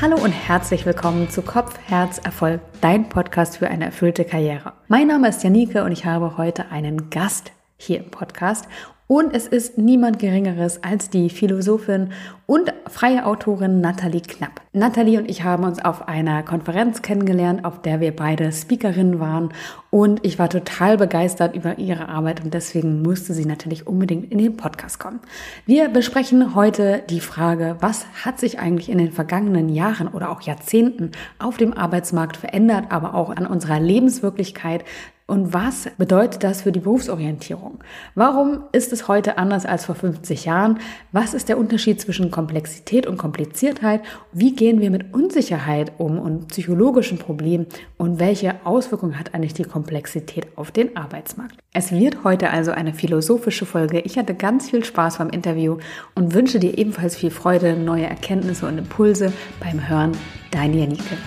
Hallo und herzlich willkommen zu Kopf, Herz, Erfolg, dein Podcast für eine erfüllte Karriere. Mein Name ist Janike und ich habe heute einen Gast hier im Podcast und es ist niemand Geringeres als die Philosophin und freie Autorin Nathalie Knapp. Nathalie und ich haben uns auf einer Konferenz kennengelernt, auf der wir beide Speakerinnen waren. Und ich war total begeistert über ihre Arbeit und deswegen musste sie natürlich unbedingt in den Podcast kommen. Wir besprechen heute die Frage, was hat sich eigentlich in den vergangenen Jahren oder auch Jahrzehnten auf dem Arbeitsmarkt verändert, aber auch an unserer Lebenswirklichkeit, und was bedeutet das für die Berufsorientierung? Warum ist es heute anders als vor 50 Jahren? Was ist der Unterschied zwischen Komplexität und Kompliziertheit? Wie gehen wir mit Unsicherheit um und psychologischen Problemen? Und welche Auswirkungen hat eigentlich die Komplexität auf den Arbeitsmarkt? Es wird heute also eine philosophische Folge. Ich hatte ganz viel Spaß beim Interview und wünsche dir ebenfalls viel Freude, neue Erkenntnisse und Impulse beim Hören. Deine Janike.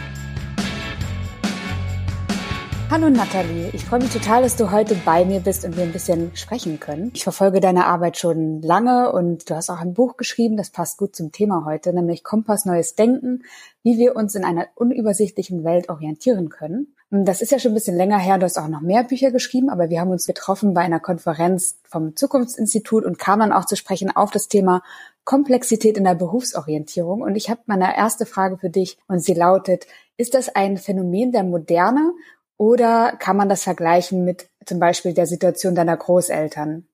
Hallo Nathalie, ich freue mich total, dass du heute bei mir bist und wir ein bisschen sprechen können. Ich verfolge deine Arbeit schon lange und du hast auch ein Buch geschrieben, das passt gut zum Thema heute, nämlich Kompass Neues Denken, wie wir uns in einer unübersichtlichen Welt orientieren können. Das ist ja schon ein bisschen länger her, du hast auch noch mehr Bücher geschrieben, aber wir haben uns getroffen bei einer Konferenz vom Zukunftsinstitut und kamen dann auch zu sprechen auf das Thema Komplexität in der Berufsorientierung. Und ich habe meine erste Frage für dich und sie lautet, ist das ein Phänomen der Moderne oder kann man das vergleichen mit zum Beispiel der Situation deiner Großeltern?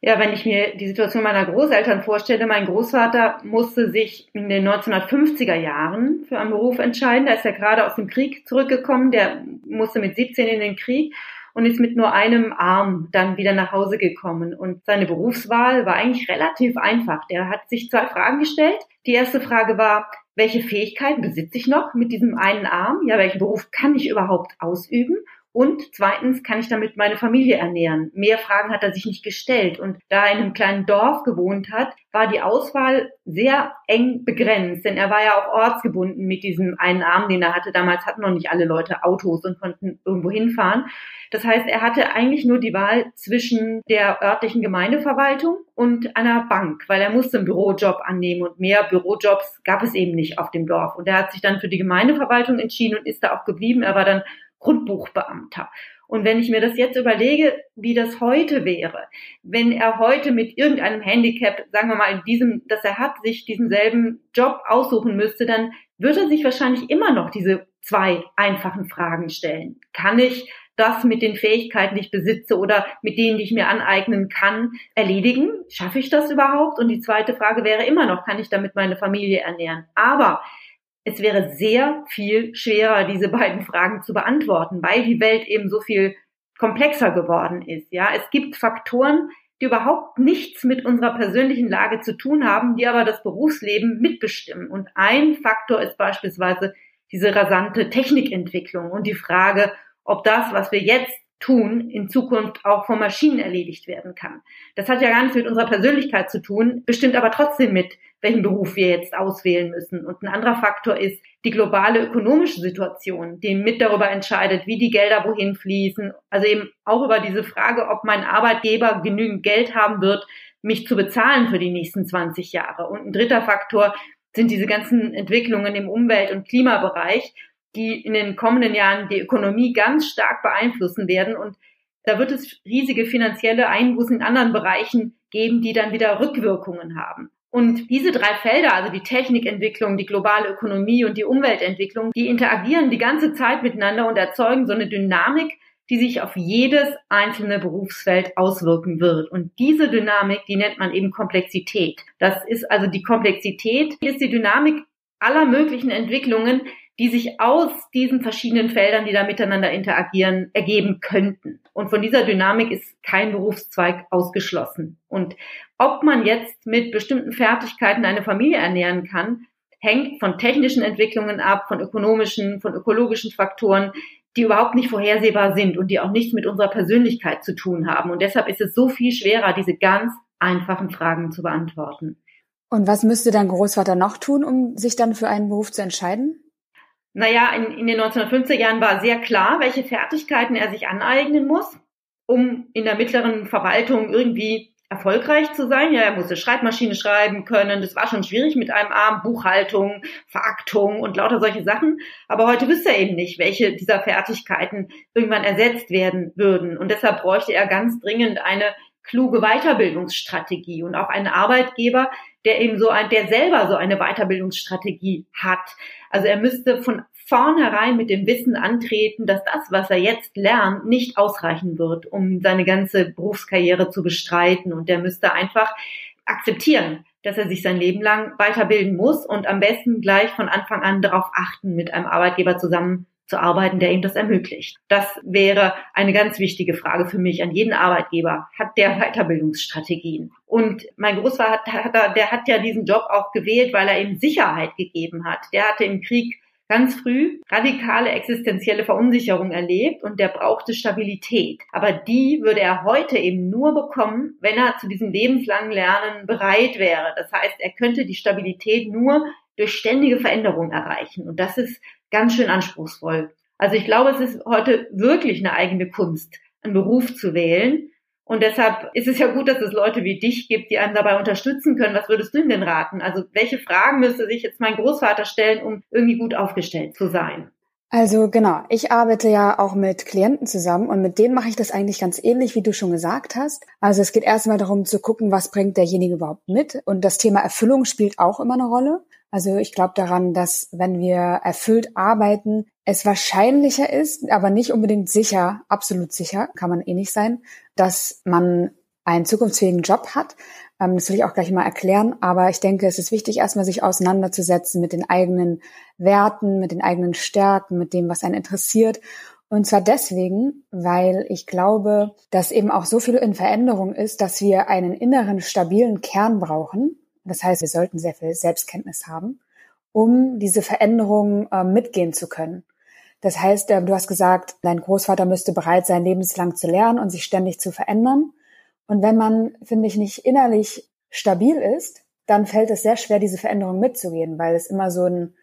Ja, wenn ich mir die Situation meiner Großeltern vorstelle, mein Großvater musste sich in den 1950er Jahren für einen Beruf entscheiden. Da ist er gerade aus dem Krieg zurückgekommen. Der musste mit 17 in den Krieg und ist mit nur einem Arm dann wieder nach Hause gekommen. Und seine Berufswahl war eigentlich relativ einfach. Der hat sich zwei Fragen gestellt. Die erste Frage war, welche Fähigkeiten besitze ich noch mit diesem einen Arm? Ja, welchen Beruf kann ich überhaupt ausüben? Und zweitens kann ich damit meine Familie ernähren. Mehr Fragen hat er sich nicht gestellt. Und da er in einem kleinen Dorf gewohnt hat, war die Auswahl sehr eng begrenzt. Denn er war ja auch ortsgebunden mit diesem einen Arm, den er hatte. Damals hatten noch nicht alle Leute Autos und konnten irgendwo hinfahren. Das heißt, er hatte eigentlich nur die Wahl zwischen der örtlichen Gemeindeverwaltung und einer Bank, weil er musste einen Bürojob annehmen und mehr Bürojobs gab es eben nicht auf dem Dorf. Und er hat sich dann für die Gemeindeverwaltung entschieden und ist da auch geblieben. Er war dann Grundbuchbeamter. Und wenn ich mir das jetzt überlege, wie das heute wäre, wenn er heute mit irgendeinem Handicap, sagen wir mal in diesem, das er hat, sich diesen selben Job aussuchen müsste, dann würde er sich wahrscheinlich immer noch diese zwei einfachen Fragen stellen. Kann ich das mit den Fähigkeiten, die ich besitze oder mit denen, die ich mir aneignen kann, erledigen? Schaffe ich das überhaupt? Und die zweite Frage wäre immer noch, kann ich damit meine Familie ernähren? Aber es wäre sehr viel schwerer, diese beiden Fragen zu beantworten, weil die Welt eben so viel komplexer geworden ist. Ja, es gibt Faktoren, die überhaupt nichts mit unserer persönlichen Lage zu tun haben, die aber das Berufsleben mitbestimmen. Und ein Faktor ist beispielsweise diese rasante Technikentwicklung und die Frage, ob das, was wir jetzt tun, in Zukunft auch von Maschinen erledigt werden kann. Das hat ja gar nichts mit unserer Persönlichkeit zu tun, bestimmt aber trotzdem mit, welchen Beruf wir jetzt auswählen müssen. Und ein anderer Faktor ist die globale ökonomische Situation, die mit darüber entscheidet, wie die Gelder wohin fließen. Also eben auch über diese Frage, ob mein Arbeitgeber genügend Geld haben wird, mich zu bezahlen für die nächsten 20 Jahre. Und ein dritter Faktor sind diese ganzen Entwicklungen im Umwelt- und Klimabereich, die in den kommenden Jahren die Ökonomie ganz stark beeinflussen werden. Und da wird es riesige finanzielle Einbußen in anderen Bereichen geben, die dann wieder Rückwirkungen haben. Und diese drei Felder, also die Technikentwicklung, die globale Ökonomie und die Umweltentwicklung, die interagieren die ganze Zeit miteinander und erzeugen so eine Dynamik, die sich auf jedes einzelne Berufsfeld auswirken wird. Und diese Dynamik, die nennt man eben Komplexität. Das ist also die Komplexität, ist die Dynamik aller möglichen Entwicklungen, die sich aus diesen verschiedenen Feldern, die da miteinander interagieren, ergeben könnten. Und von dieser Dynamik ist kein Berufszweig ausgeschlossen. Und ob man jetzt mit bestimmten Fertigkeiten eine Familie ernähren kann, hängt von technischen Entwicklungen ab, von ökonomischen, von ökologischen Faktoren, die überhaupt nicht vorhersehbar sind und die auch nichts mit unserer Persönlichkeit zu tun haben. Und deshalb ist es so viel schwerer, diese ganz einfachen Fragen zu beantworten. Und was müsste dein Großvater noch tun, um sich dann für einen Beruf zu entscheiden? Naja, in, in den 1950er Jahren war sehr klar, welche Fertigkeiten er sich aneignen muss, um in der mittleren Verwaltung irgendwie erfolgreich zu sein. Ja, er musste Schreibmaschine schreiben können. Das war schon schwierig mit einem Arm. Buchhaltung, Veraktung und lauter solche Sachen. Aber heute wüsste er eben nicht, welche dieser Fertigkeiten irgendwann ersetzt werden würden. Und deshalb bräuchte er ganz dringend eine kluge Weiterbildungsstrategie und auch einen Arbeitgeber, der eben so ein, der selber so eine Weiterbildungsstrategie hat. Also er müsste von vornherein mit dem Wissen antreten, dass das, was er jetzt lernt, nicht ausreichen wird, um seine ganze Berufskarriere zu bestreiten. Und der müsste einfach akzeptieren, dass er sich sein Leben lang weiterbilden muss und am besten gleich von Anfang an darauf achten, mit einem Arbeitgeber zusammen zu arbeiten, der ihm das ermöglicht. Das wäre eine ganz wichtige Frage für mich an jeden Arbeitgeber. Hat der Weiterbildungsstrategien? Und mein Großvater, der hat ja diesen Job auch gewählt, weil er ihm Sicherheit gegeben hat. Der hatte im Krieg ganz früh radikale existenzielle Verunsicherung erlebt und der brauchte Stabilität. Aber die würde er heute eben nur bekommen, wenn er zu diesem lebenslangen Lernen bereit wäre. Das heißt, er könnte die Stabilität nur durch ständige Veränderung erreichen. Und das ist ganz schön anspruchsvoll. Also ich glaube, es ist heute wirklich eine eigene Kunst, einen Beruf zu wählen. Und deshalb ist es ja gut, dass es Leute wie dich gibt, die einem dabei unterstützen können. Was würdest du ihm denn raten? Also welche Fragen müsste sich jetzt mein Großvater stellen, um irgendwie gut aufgestellt zu sein? Also genau, ich arbeite ja auch mit Klienten zusammen und mit denen mache ich das eigentlich ganz ähnlich, wie du schon gesagt hast. Also es geht erstmal darum zu gucken, was bringt derjenige überhaupt mit. Und das Thema Erfüllung spielt auch immer eine Rolle. Also ich glaube daran, dass wenn wir erfüllt arbeiten, es wahrscheinlicher ist, aber nicht unbedingt sicher, absolut sicher, kann man eh nicht sein, dass man einen zukunftsfähigen Job hat. Ähm, das will ich auch gleich mal erklären. Aber ich denke, es ist wichtig, erstmal sich auseinanderzusetzen mit den eigenen Werten, mit den eigenen Stärken, mit dem, was einen interessiert. Und zwar deswegen, weil ich glaube, dass eben auch so viel in Veränderung ist, dass wir einen inneren stabilen Kern brauchen, das heißt, wir sollten sehr viel Selbstkenntnis haben, um diese Veränderungen äh, mitgehen zu können. Das heißt, äh, du hast gesagt, dein Großvater müsste bereit sein, lebenslang zu lernen und sich ständig zu verändern. Und wenn man, finde ich, nicht innerlich stabil ist, dann fällt es sehr schwer, diese Veränderung mitzugehen, weil es immer so ein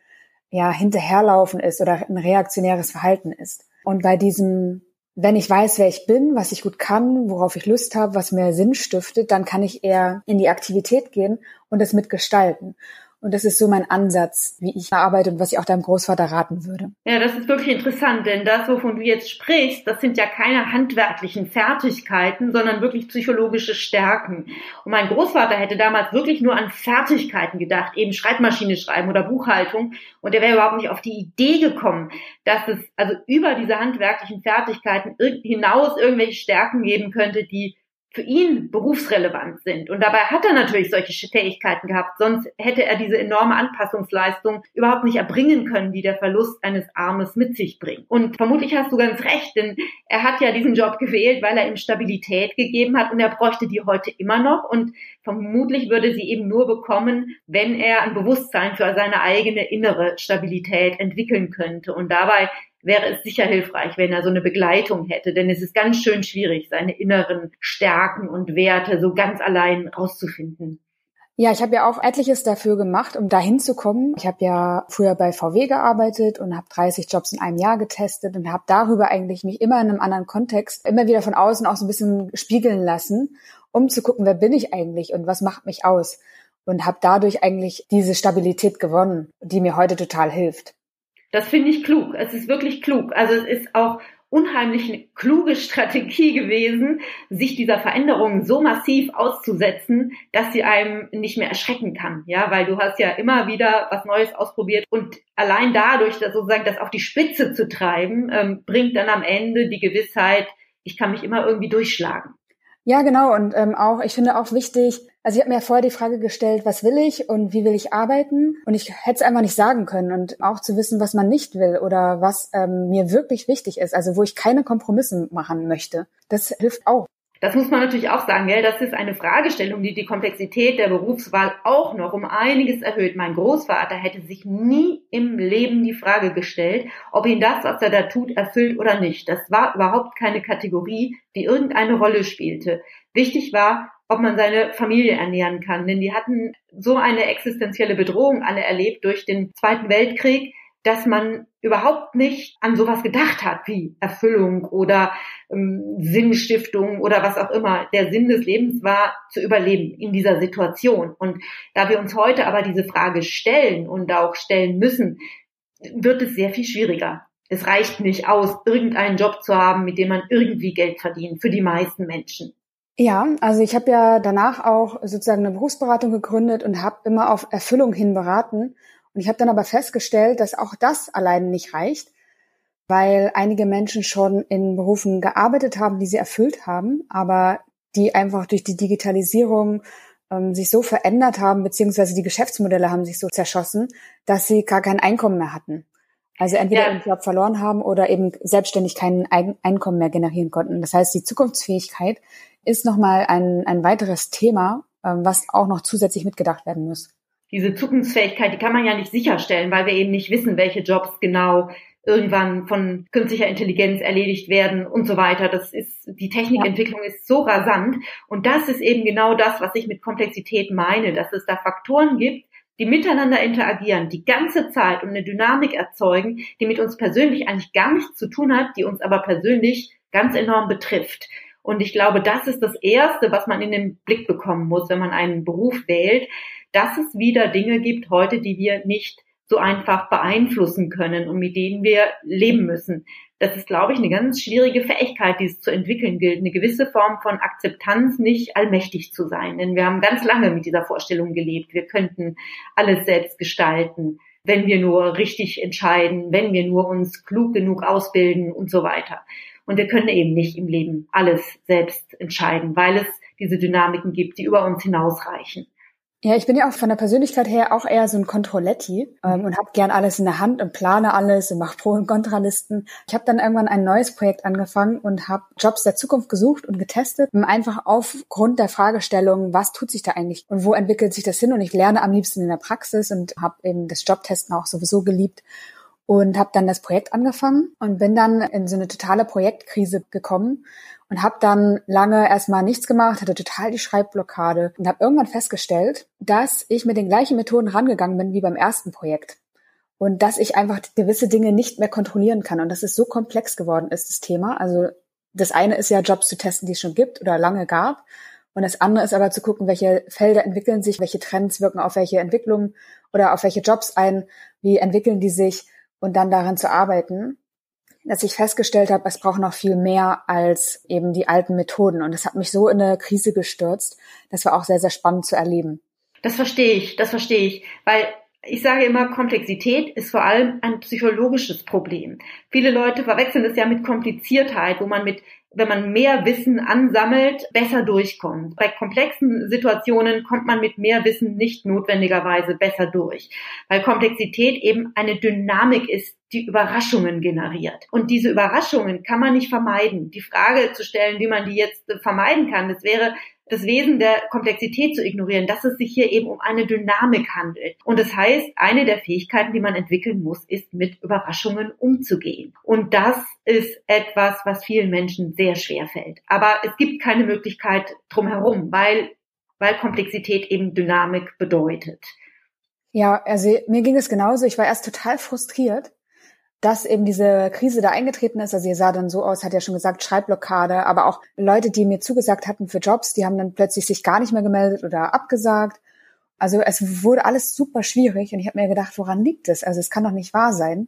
ja, Hinterherlaufen ist oder ein reaktionäres Verhalten ist. Und bei diesem wenn ich weiß, wer ich bin, was ich gut kann, worauf ich Lust habe, was mir Sinn stiftet, dann kann ich eher in die Aktivität gehen und das mitgestalten. Und das ist so mein Ansatz, wie ich arbeite und was ich auch deinem Großvater raten würde. Ja, das ist wirklich interessant, denn das, wovon du jetzt sprichst, das sind ja keine handwerklichen Fertigkeiten, sondern wirklich psychologische Stärken. Und mein Großvater hätte damals wirklich nur an Fertigkeiten gedacht, eben Schreibmaschine schreiben oder Buchhaltung. Und er wäre überhaupt nicht auf die Idee gekommen, dass es also über diese handwerklichen Fertigkeiten hinaus irgendwelche Stärken geben könnte, die für ihn berufsrelevant sind. Und dabei hat er natürlich solche Fähigkeiten gehabt, sonst hätte er diese enorme Anpassungsleistung überhaupt nicht erbringen können, die der Verlust eines Armes mit sich bringt. Und vermutlich hast du ganz recht, denn er hat ja diesen Job gewählt, weil er ihm Stabilität gegeben hat und er bräuchte die heute immer noch und vermutlich würde sie eben nur bekommen, wenn er ein Bewusstsein für seine eigene innere Stabilität entwickeln könnte. Und dabei wäre es sicher hilfreich, wenn er so eine Begleitung hätte, denn es ist ganz schön schwierig, seine inneren Stärken und Werte so ganz allein rauszufinden. Ja, ich habe ja auch etliches dafür gemacht, um dahin zu kommen. Ich habe ja früher bei VW gearbeitet und habe 30 Jobs in einem Jahr getestet und habe darüber eigentlich mich immer in einem anderen Kontext immer wieder von außen auch so ein bisschen spiegeln lassen, um zu gucken, wer bin ich eigentlich und was macht mich aus und habe dadurch eigentlich diese Stabilität gewonnen, die mir heute total hilft. Das finde ich klug. Es ist wirklich klug. Also es ist auch unheimlich eine kluge Strategie gewesen, sich dieser Veränderung so massiv auszusetzen, dass sie einem nicht mehr erschrecken kann. Ja, weil du hast ja immer wieder was Neues ausprobiert und allein dadurch, dass sozusagen das auf die Spitze zu treiben, ähm, bringt dann am Ende die Gewissheit, ich kann mich immer irgendwie durchschlagen. Ja, genau. Und ähm, auch, ich finde auch wichtig, also ich habe mir vorher die Frage gestellt, was will ich und wie will ich arbeiten? Und ich hätte es einfach nicht sagen können. Und auch zu wissen, was man nicht will oder was ähm, mir wirklich wichtig ist, also wo ich keine Kompromisse machen möchte. Das hilft auch. Das muss man natürlich auch sagen, gell? Das ist eine Fragestellung, die die Komplexität der Berufswahl auch noch um einiges erhöht. Mein Großvater hätte sich nie im Leben die Frage gestellt, ob ihn das, was er da tut, erfüllt oder nicht. Das war überhaupt keine Kategorie, die irgendeine Rolle spielte. Wichtig war, ob man seine Familie ernähren kann, denn die hatten so eine existenzielle Bedrohung alle erlebt durch den Zweiten Weltkrieg, dass man überhaupt nicht an sowas gedacht hat wie Erfüllung oder ähm, Sinnstiftung oder was auch immer. Der Sinn des Lebens war zu überleben in dieser Situation. Und da wir uns heute aber diese Frage stellen und auch stellen müssen, wird es sehr viel schwieriger. Es reicht nicht aus, irgendeinen Job zu haben, mit dem man irgendwie Geld verdient, für die meisten Menschen. Ja, also ich habe ja danach auch sozusagen eine Berufsberatung gegründet und habe immer auf Erfüllung hin beraten. Und ich habe dann aber festgestellt, dass auch das allein nicht reicht, weil einige Menschen schon in Berufen gearbeitet haben, die sie erfüllt haben, aber die einfach durch die Digitalisierung ähm, sich so verändert haben, beziehungsweise die Geschäftsmodelle haben sich so zerschossen, dass sie gar kein Einkommen mehr hatten. Also entweder ja. ihren Job verloren haben oder eben selbstständig kein Einkommen mehr generieren konnten. Das heißt, die Zukunftsfähigkeit ist nochmal ein, ein weiteres Thema, ähm, was auch noch zusätzlich mitgedacht werden muss diese Zukunftsfähigkeit, die kann man ja nicht sicherstellen, weil wir eben nicht wissen, welche Jobs genau irgendwann von künstlicher Intelligenz erledigt werden und so weiter. Das ist, die Technikentwicklung ist so rasant. Und das ist eben genau das, was ich mit Komplexität meine, dass es da Faktoren gibt, die miteinander interagieren, die ganze Zeit und eine Dynamik erzeugen, die mit uns persönlich eigentlich gar nichts zu tun hat, die uns aber persönlich ganz enorm betrifft. Und ich glaube, das ist das Erste, was man in den Blick bekommen muss, wenn man einen Beruf wählt, dass es wieder Dinge gibt heute, die wir nicht so einfach beeinflussen können und mit denen wir leben müssen. Das ist, glaube ich, eine ganz schwierige Fähigkeit, die es zu entwickeln gilt. Eine gewisse Form von Akzeptanz, nicht allmächtig zu sein. Denn wir haben ganz lange mit dieser Vorstellung gelebt. Wir könnten alles selbst gestalten, wenn wir nur richtig entscheiden, wenn wir nur uns klug genug ausbilden und so weiter. Und wir können eben nicht im Leben alles selbst entscheiden, weil es diese Dynamiken gibt, die über uns hinausreichen. Ja, ich bin ja auch von der Persönlichkeit her auch eher so ein Controletti ähm, und habe gern alles in der Hand und plane alles und mache Pro- und Kontralisten. Ich habe dann irgendwann ein neues Projekt angefangen und habe Jobs der Zukunft gesucht und getestet, einfach aufgrund der Fragestellung, was tut sich da eigentlich und wo entwickelt sich das hin? Und ich lerne am liebsten in der Praxis und habe eben das Jobtesten auch sowieso geliebt und habe dann das Projekt angefangen und bin dann in so eine totale Projektkrise gekommen und habe dann lange erstmal nichts gemacht, hatte total die Schreibblockade und habe irgendwann festgestellt, dass ich mit den gleichen Methoden rangegangen bin wie beim ersten Projekt und dass ich einfach gewisse Dinge nicht mehr kontrollieren kann und dass es so komplex geworden ist, das Thema. Also das eine ist ja Jobs zu testen, die es schon gibt oder lange gab. Und das andere ist aber zu gucken, welche Felder entwickeln sich, welche Trends wirken auf welche Entwicklungen oder auf welche Jobs ein, wie entwickeln die sich und dann daran zu arbeiten dass ich festgestellt habe, es braucht noch viel mehr als eben die alten Methoden. Und das hat mich so in eine Krise gestürzt. Das war auch sehr, sehr spannend zu erleben. Das verstehe ich, das verstehe ich, weil ich sage immer, Komplexität ist vor allem ein psychologisches Problem. Viele Leute verwechseln es ja mit Kompliziertheit, wo man mit wenn man mehr Wissen ansammelt, besser durchkommt. Bei komplexen Situationen kommt man mit mehr Wissen nicht notwendigerweise besser durch, weil Komplexität eben eine Dynamik ist, die Überraschungen generiert. Und diese Überraschungen kann man nicht vermeiden. Die Frage zu stellen, wie man die jetzt vermeiden kann, das wäre, das Wesen der Komplexität zu ignorieren, dass es sich hier eben um eine Dynamik handelt. Und das heißt, eine der Fähigkeiten, die man entwickeln muss, ist mit Überraschungen umzugehen. Und das ist etwas, was vielen Menschen sehr schwer fällt. Aber es gibt keine Möglichkeit drumherum, weil, weil Komplexität eben Dynamik bedeutet. Ja, also mir ging es genauso. Ich war erst total frustriert, dass eben diese Krise da eingetreten ist. Also ihr sah dann so aus, hat ja schon gesagt, Schreibblockade, aber auch Leute, die mir zugesagt hatten für Jobs, die haben dann plötzlich sich gar nicht mehr gemeldet oder abgesagt. Also es wurde alles super schwierig und ich habe mir gedacht, woran liegt es? Also es kann doch nicht wahr sein.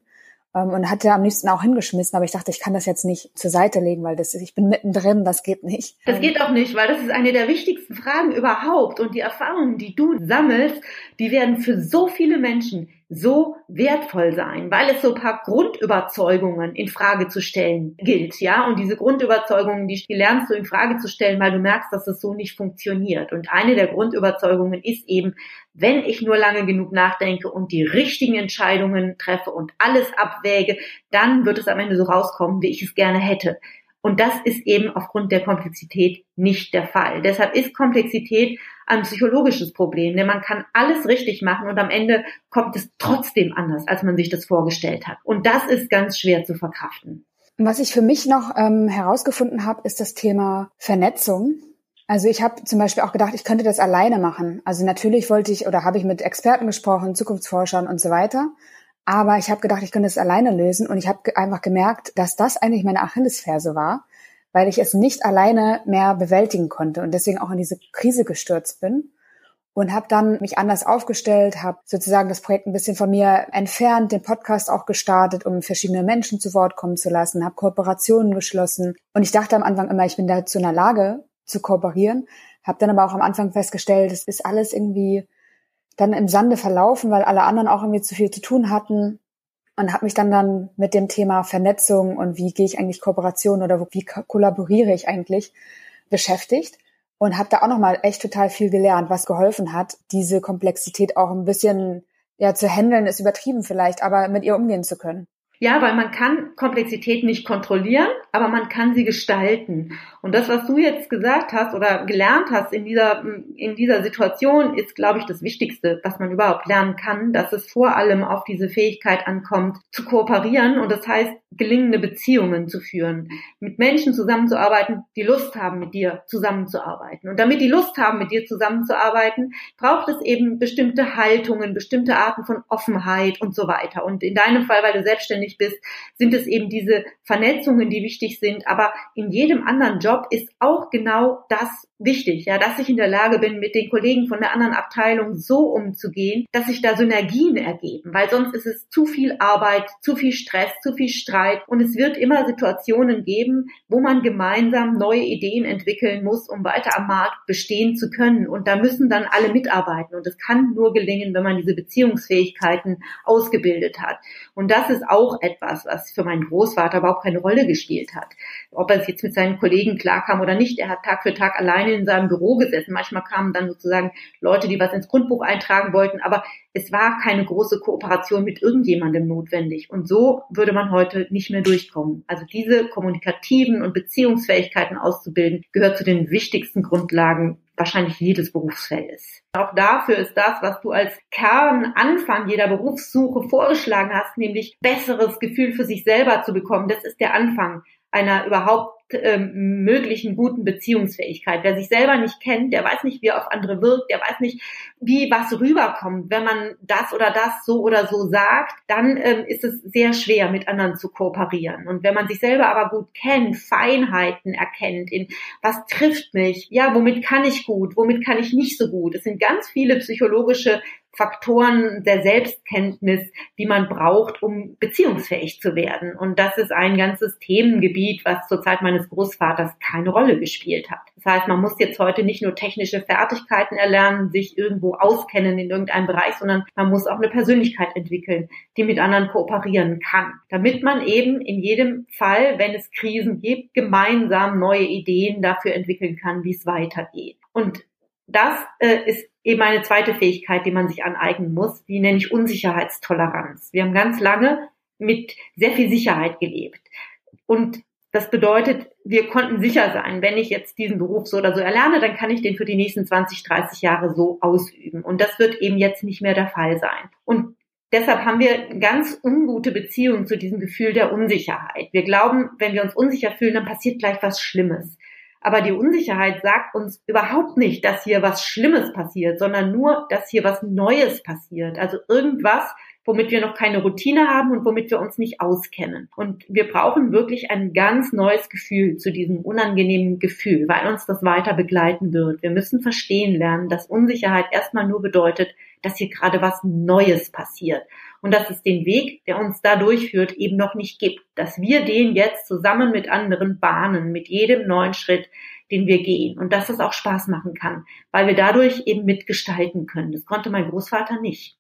Ähm, und hatte am liebsten auch hingeschmissen, aber ich dachte, ich kann das jetzt nicht zur Seite legen, weil das ich bin mittendrin, das geht nicht. Das geht auch nicht, weil das ist eine der wichtigsten Fragen überhaupt und die Erfahrungen, die du sammelst, die werden für so viele Menschen so wertvoll sein, weil es so ein paar Grundüberzeugungen in Frage zu stellen gilt, ja. Und diese Grundüberzeugungen, die, die lernst du in Frage zu stellen, weil du merkst, dass es so nicht funktioniert. Und eine der Grundüberzeugungen ist eben, wenn ich nur lange genug nachdenke und die richtigen Entscheidungen treffe und alles abwäge, dann wird es am Ende so rauskommen, wie ich es gerne hätte. Und das ist eben aufgrund der Komplexität nicht der Fall. Deshalb ist Komplexität ein psychologisches Problem, denn man kann alles richtig machen und am Ende kommt es trotzdem anders, als man sich das vorgestellt hat. Und das ist ganz schwer zu verkraften. Was ich für mich noch ähm, herausgefunden habe, ist das Thema Vernetzung. Also ich habe zum Beispiel auch gedacht, ich könnte das alleine machen. Also natürlich wollte ich oder habe ich mit Experten gesprochen, Zukunftsforschern und so weiter. Aber ich habe gedacht, ich könnte es alleine lösen. Und ich habe einfach gemerkt, dass das eigentlich meine Achillesferse war, weil ich es nicht alleine mehr bewältigen konnte und deswegen auch in diese Krise gestürzt bin. Und habe dann mich anders aufgestellt, habe sozusagen das Projekt ein bisschen von mir entfernt, den Podcast auch gestartet, um verschiedene Menschen zu Wort kommen zu lassen, habe Kooperationen geschlossen. Und ich dachte am Anfang immer, ich bin dazu in der Lage zu kooperieren, habe dann aber auch am Anfang festgestellt, es ist alles irgendwie dann im Sande verlaufen, weil alle anderen auch irgendwie zu viel zu tun hatten und habe mich dann dann mit dem Thema Vernetzung und wie gehe ich eigentlich Kooperation oder wie kollaboriere ich eigentlich beschäftigt und habe da auch noch mal echt total viel gelernt, was geholfen hat, diese Komplexität auch ein bisschen ja zu handeln ist übertrieben vielleicht, aber mit ihr umgehen zu können. Ja, weil man kann Komplexität nicht kontrollieren, aber man kann sie gestalten. Und das, was du jetzt gesagt hast oder gelernt hast in dieser, in dieser Situation, ist, glaube ich, das Wichtigste, was man überhaupt lernen kann, dass es vor allem auf diese Fähigkeit ankommt, zu kooperieren. Und das heißt, gelingende Beziehungen zu führen, mit Menschen zusammenzuarbeiten, die Lust haben, mit dir zusammenzuarbeiten. Und damit die Lust haben, mit dir zusammenzuarbeiten, braucht es eben bestimmte Haltungen, bestimmte Arten von Offenheit und so weiter. Und in deinem Fall, weil du selbstständig bist, sind es eben diese Vernetzungen, die wichtig sind. Aber in jedem anderen Job ist auch genau das wichtig, ja, dass ich in der Lage bin, mit den Kollegen von der anderen Abteilung so umzugehen, dass sich da Synergien ergeben, weil sonst ist es zu viel Arbeit, zu viel Stress, zu viel Streit und es wird immer Situationen geben, wo man gemeinsam neue Ideen entwickeln muss, um weiter am Markt bestehen zu können. Und da müssen dann alle mitarbeiten. Und es kann nur gelingen, wenn man diese Beziehungsfähigkeiten ausgebildet hat. Und das ist auch etwas, was für meinen Großvater überhaupt keine Rolle gespielt hat. Ob er es jetzt mit seinen Kollegen klarkam oder nicht, er hat Tag für Tag alleine in seinem Büro gesessen. Manchmal kamen dann sozusagen Leute, die was ins Grundbuch eintragen wollten, aber es war keine große Kooperation mit irgendjemandem notwendig. Und so würde man heute nicht mehr durchkommen. Also diese kommunikativen und Beziehungsfähigkeiten auszubilden, gehört zu den wichtigsten Grundlagen wahrscheinlich jedes Berufsfeldes. Auch dafür ist das, was du als Kernanfang jeder Berufssuche vorgeschlagen hast, nämlich besseres Gefühl für sich selber zu bekommen. Das ist der Anfang einer überhaupt ähm, möglichen guten Beziehungsfähigkeit. Wer sich selber nicht kennt, der weiß nicht, wie er auf andere wirkt, der weiß nicht, wie was rüberkommt. Wenn man das oder das so oder so sagt, dann ähm, ist es sehr schwer, mit anderen zu kooperieren. Und wenn man sich selber aber gut kennt, Feinheiten erkennt, in was trifft mich, ja, womit kann ich gut, womit kann ich nicht so gut. Es sind ganz viele psychologische Faktoren der Selbstkenntnis, die man braucht, um beziehungsfähig zu werden. Und das ist ein ganzes Themengebiet, was zur Zeit meines Großvaters keine Rolle gespielt hat. Das heißt, man muss jetzt heute nicht nur technische Fertigkeiten erlernen, sich irgendwo auskennen in irgendeinem Bereich, sondern man muss auch eine Persönlichkeit entwickeln, die mit anderen kooperieren kann, damit man eben in jedem Fall, wenn es Krisen gibt, gemeinsam neue Ideen dafür entwickeln kann, wie es weitergeht. Und das äh, ist eben eine zweite Fähigkeit, die man sich aneignen muss, die nenne ich Unsicherheitstoleranz. Wir haben ganz lange mit sehr viel Sicherheit gelebt. Und das bedeutet, wir konnten sicher sein, wenn ich jetzt diesen Beruf so oder so erlerne, dann kann ich den für die nächsten 20, 30 Jahre so ausüben. Und das wird eben jetzt nicht mehr der Fall sein. Und deshalb haben wir ganz ungute Beziehungen zu diesem Gefühl der Unsicherheit. Wir glauben, wenn wir uns unsicher fühlen, dann passiert gleich was Schlimmes. Aber die Unsicherheit sagt uns überhaupt nicht, dass hier was Schlimmes passiert, sondern nur, dass hier was Neues passiert. Also irgendwas, womit wir noch keine Routine haben und womit wir uns nicht auskennen. Und wir brauchen wirklich ein ganz neues Gefühl zu diesem unangenehmen Gefühl, weil uns das weiter begleiten wird. Wir müssen verstehen lernen, dass Unsicherheit erstmal nur bedeutet, dass hier gerade was Neues passiert und dass es den Weg, der uns da durchführt, eben noch nicht gibt. Dass wir den jetzt zusammen mit anderen bahnen, mit jedem neuen Schritt, den wir gehen und dass es auch Spaß machen kann, weil wir dadurch eben mitgestalten können. Das konnte mein Großvater nicht.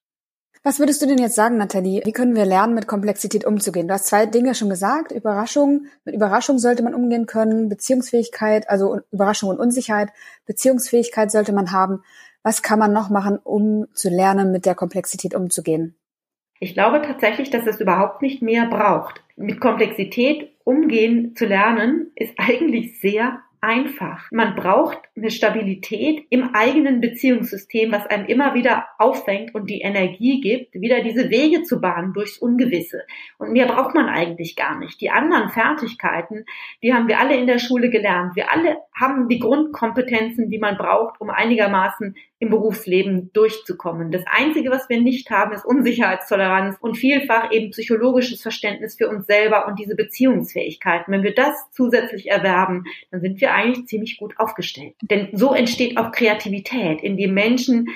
Was würdest du denn jetzt sagen, Nathalie? Wie können wir lernen, mit Komplexität umzugehen? Du hast zwei Dinge schon gesagt. Überraschung. Mit Überraschung sollte man umgehen können. Beziehungsfähigkeit, also Überraschung und Unsicherheit. Beziehungsfähigkeit sollte man haben. Was kann man noch machen, um zu lernen, mit der Komplexität umzugehen? Ich glaube tatsächlich, dass es überhaupt nicht mehr braucht. Mit Komplexität umgehen zu lernen ist eigentlich sehr einfach. Man braucht eine Stabilität im eigenen Beziehungssystem, was einem immer wieder auffängt und die Energie gibt, wieder diese Wege zu bahnen durchs Ungewisse. Und mehr braucht man eigentlich gar nicht. Die anderen Fertigkeiten, die haben wir alle in der Schule gelernt. Wir alle haben die Grundkompetenzen, die man braucht, um einigermaßen im Berufsleben durchzukommen. Das Einzige, was wir nicht haben, ist Unsicherheitstoleranz und vielfach eben psychologisches Verständnis für uns selber und diese Beziehungsfähigkeiten. Wenn wir das zusätzlich erwerben, dann sind wir eigentlich ziemlich gut aufgestellt. Denn so entsteht auch Kreativität, indem Menschen,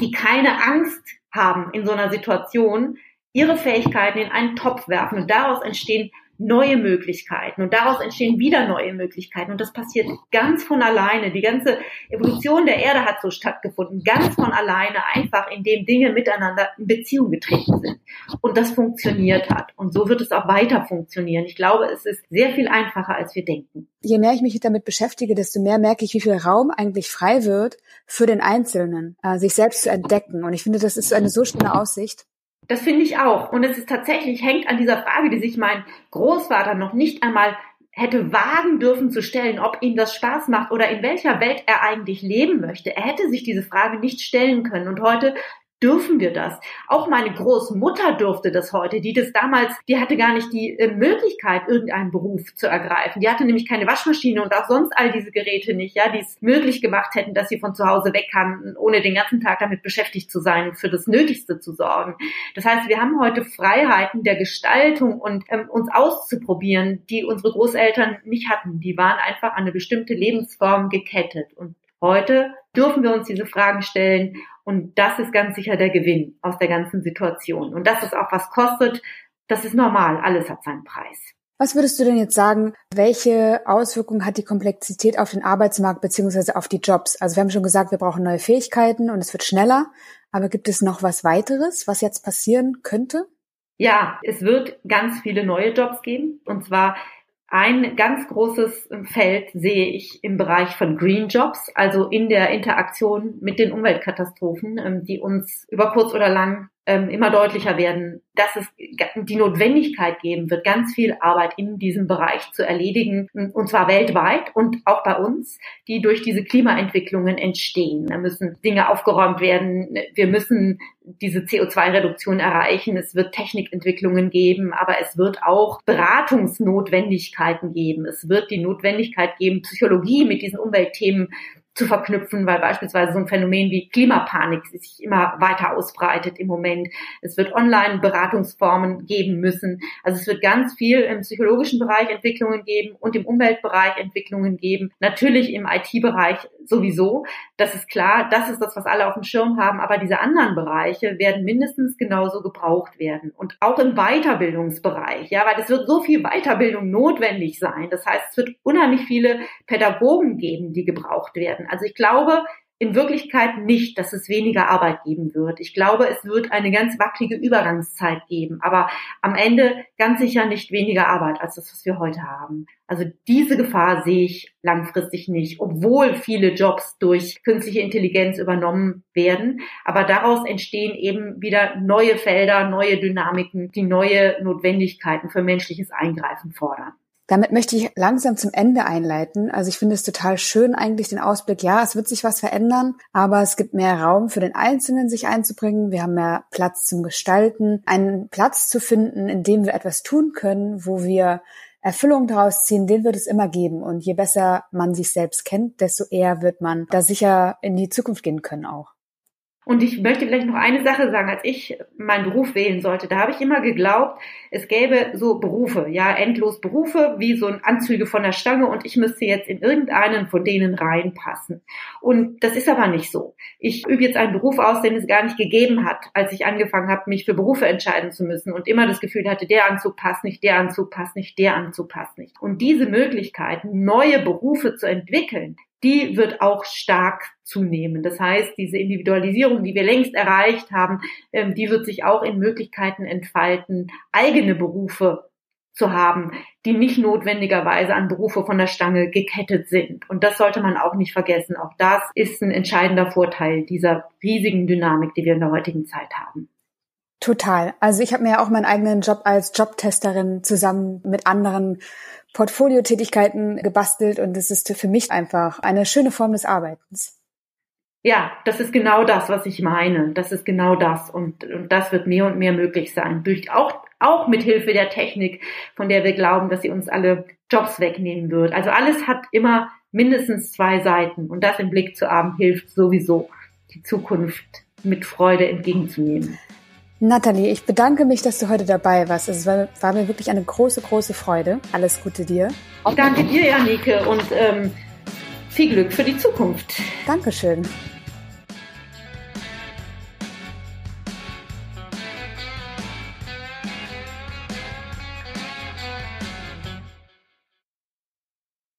die keine Angst haben in so einer Situation, ihre Fähigkeiten in einen Topf werfen und daraus entstehen neue Möglichkeiten und daraus entstehen wieder neue Möglichkeiten und das passiert ganz von alleine. Die ganze Evolution der Erde hat so stattgefunden, ganz von alleine, einfach indem Dinge miteinander in Beziehung getreten sind und das funktioniert hat und so wird es auch weiter funktionieren. Ich glaube, es ist sehr viel einfacher, als wir denken. Je mehr ich mich damit beschäftige, desto mehr merke ich, wie viel Raum eigentlich frei wird für den Einzelnen, äh, sich selbst zu entdecken und ich finde, das ist eine so schöne Aussicht. Das finde ich auch. Und es ist tatsächlich, hängt an dieser Frage, die sich mein Großvater noch nicht einmal hätte wagen dürfen zu stellen, ob ihm das Spaß macht oder in welcher Welt er eigentlich leben möchte. Er hätte sich diese Frage nicht stellen können. Und heute dürfen wir das. Auch meine Großmutter durfte das heute, die das damals, die hatte gar nicht die äh, Möglichkeit, irgendeinen Beruf zu ergreifen. Die hatte nämlich keine Waschmaschine und auch sonst all diese Geräte nicht, ja, die es möglich gemacht hätten, dass sie von zu Hause weg kann, ohne den ganzen Tag damit beschäftigt zu sein, für das Nötigste zu sorgen. Das heißt, wir haben heute Freiheiten der Gestaltung und ähm, uns auszuprobieren, die unsere Großeltern nicht hatten. Die waren einfach an eine bestimmte Lebensform gekettet und Heute dürfen wir uns diese Fragen stellen und das ist ganz sicher der Gewinn aus der ganzen Situation. Und dass es auch was kostet, das ist normal. Alles hat seinen Preis. Was würdest du denn jetzt sagen, welche Auswirkungen hat die Komplexität auf den Arbeitsmarkt beziehungsweise auf die Jobs? Also wir haben schon gesagt, wir brauchen neue Fähigkeiten und es wird schneller. Aber gibt es noch was weiteres, was jetzt passieren könnte? Ja, es wird ganz viele neue Jobs geben. Und zwar ein ganz großes Feld sehe ich im Bereich von Green Jobs, also in der Interaktion mit den Umweltkatastrophen, ähm, die uns über kurz oder lang ähm, immer deutlicher werden, dass es die Notwendigkeit geben wird, ganz viel Arbeit in diesem Bereich zu erledigen, und zwar weltweit und auch bei uns, die durch diese Klimaentwicklungen entstehen. Da müssen Dinge aufgeräumt werden, wir müssen diese CO2-Reduktion erreichen, es wird Technikentwicklungen geben, aber es wird auch Beratungsnotwendigkeiten geben, es wird die Notwendigkeit geben, Psychologie mit diesen Umweltthemen zu verknüpfen, weil beispielsweise so ein Phänomen wie Klimapanik sich immer weiter ausbreitet im Moment. Es wird Online-Beratungsformen geben müssen. Also es wird ganz viel im psychologischen Bereich Entwicklungen geben und im Umweltbereich Entwicklungen geben. Natürlich im IT-Bereich sowieso. Das ist klar. Das ist das, was alle auf dem Schirm haben. Aber diese anderen Bereiche werden mindestens genauso gebraucht werden. Und auch im Weiterbildungsbereich. Ja, weil es wird so viel Weiterbildung notwendig sein. Das heißt, es wird unheimlich viele Pädagogen geben, die gebraucht werden. Also ich glaube in Wirklichkeit nicht, dass es weniger Arbeit geben wird. Ich glaube, es wird eine ganz wackelige Übergangszeit geben, aber am Ende ganz sicher nicht weniger Arbeit als das, was wir heute haben. Also diese Gefahr sehe ich langfristig nicht, obwohl viele Jobs durch künstliche Intelligenz übernommen werden. Aber daraus entstehen eben wieder neue Felder, neue Dynamiken, die neue Notwendigkeiten für menschliches Eingreifen fordern. Damit möchte ich langsam zum Ende einleiten. Also ich finde es total schön eigentlich den Ausblick, ja, es wird sich was verändern, aber es gibt mehr Raum für den Einzelnen, sich einzubringen. Wir haben mehr Platz zum Gestalten, einen Platz zu finden, in dem wir etwas tun können, wo wir Erfüllung daraus ziehen, den wird es immer geben. Und je besser man sich selbst kennt, desto eher wird man da sicher in die Zukunft gehen können auch. Und ich möchte vielleicht noch eine Sache sagen, als ich meinen Beruf wählen sollte, da habe ich immer geglaubt, es gäbe so Berufe, ja, endlos Berufe, wie so ein Anzüge von der Stange und ich müsste jetzt in irgendeinen von denen reinpassen. Und das ist aber nicht so. Ich übe jetzt einen Beruf aus, den es gar nicht gegeben hat, als ich angefangen habe, mich für Berufe entscheiden zu müssen und immer das Gefühl hatte, der Anzug passt nicht, der Anzug passt nicht, der Anzug passt nicht. Und diese Möglichkeit, neue Berufe zu entwickeln, die wird auch stark zunehmen. Das heißt, diese Individualisierung, die wir längst erreicht haben, ähm, die wird sich auch in Möglichkeiten entfalten, eigene Berufe zu haben, die nicht notwendigerweise an Berufe von der Stange gekettet sind. Und das sollte man auch nicht vergessen. Auch das ist ein entscheidender Vorteil dieser riesigen Dynamik, die wir in der heutigen Zeit haben. Total. Also ich habe mir ja auch meinen eigenen Job als Jobtesterin zusammen mit anderen Portfoliotätigkeiten gebastelt und es ist für mich einfach eine schöne Form des Arbeitens. Ja, das ist genau das, was ich meine. Das ist genau das. Und, und das wird mehr und mehr möglich sein. Durch auch, auch mit Hilfe der Technik, von der wir glauben, dass sie uns alle Jobs wegnehmen wird. Also alles hat immer mindestens zwei Seiten. Und das im Blick zu haben, hilft sowieso, die Zukunft mit Freude entgegenzunehmen. Nathalie, ich bedanke mich, dass du heute dabei warst. Es war, war, mir wirklich eine große, große Freude. Alles Gute dir. Ich danke dir, Janike, und ähm, viel Glück für die Zukunft. Dankeschön.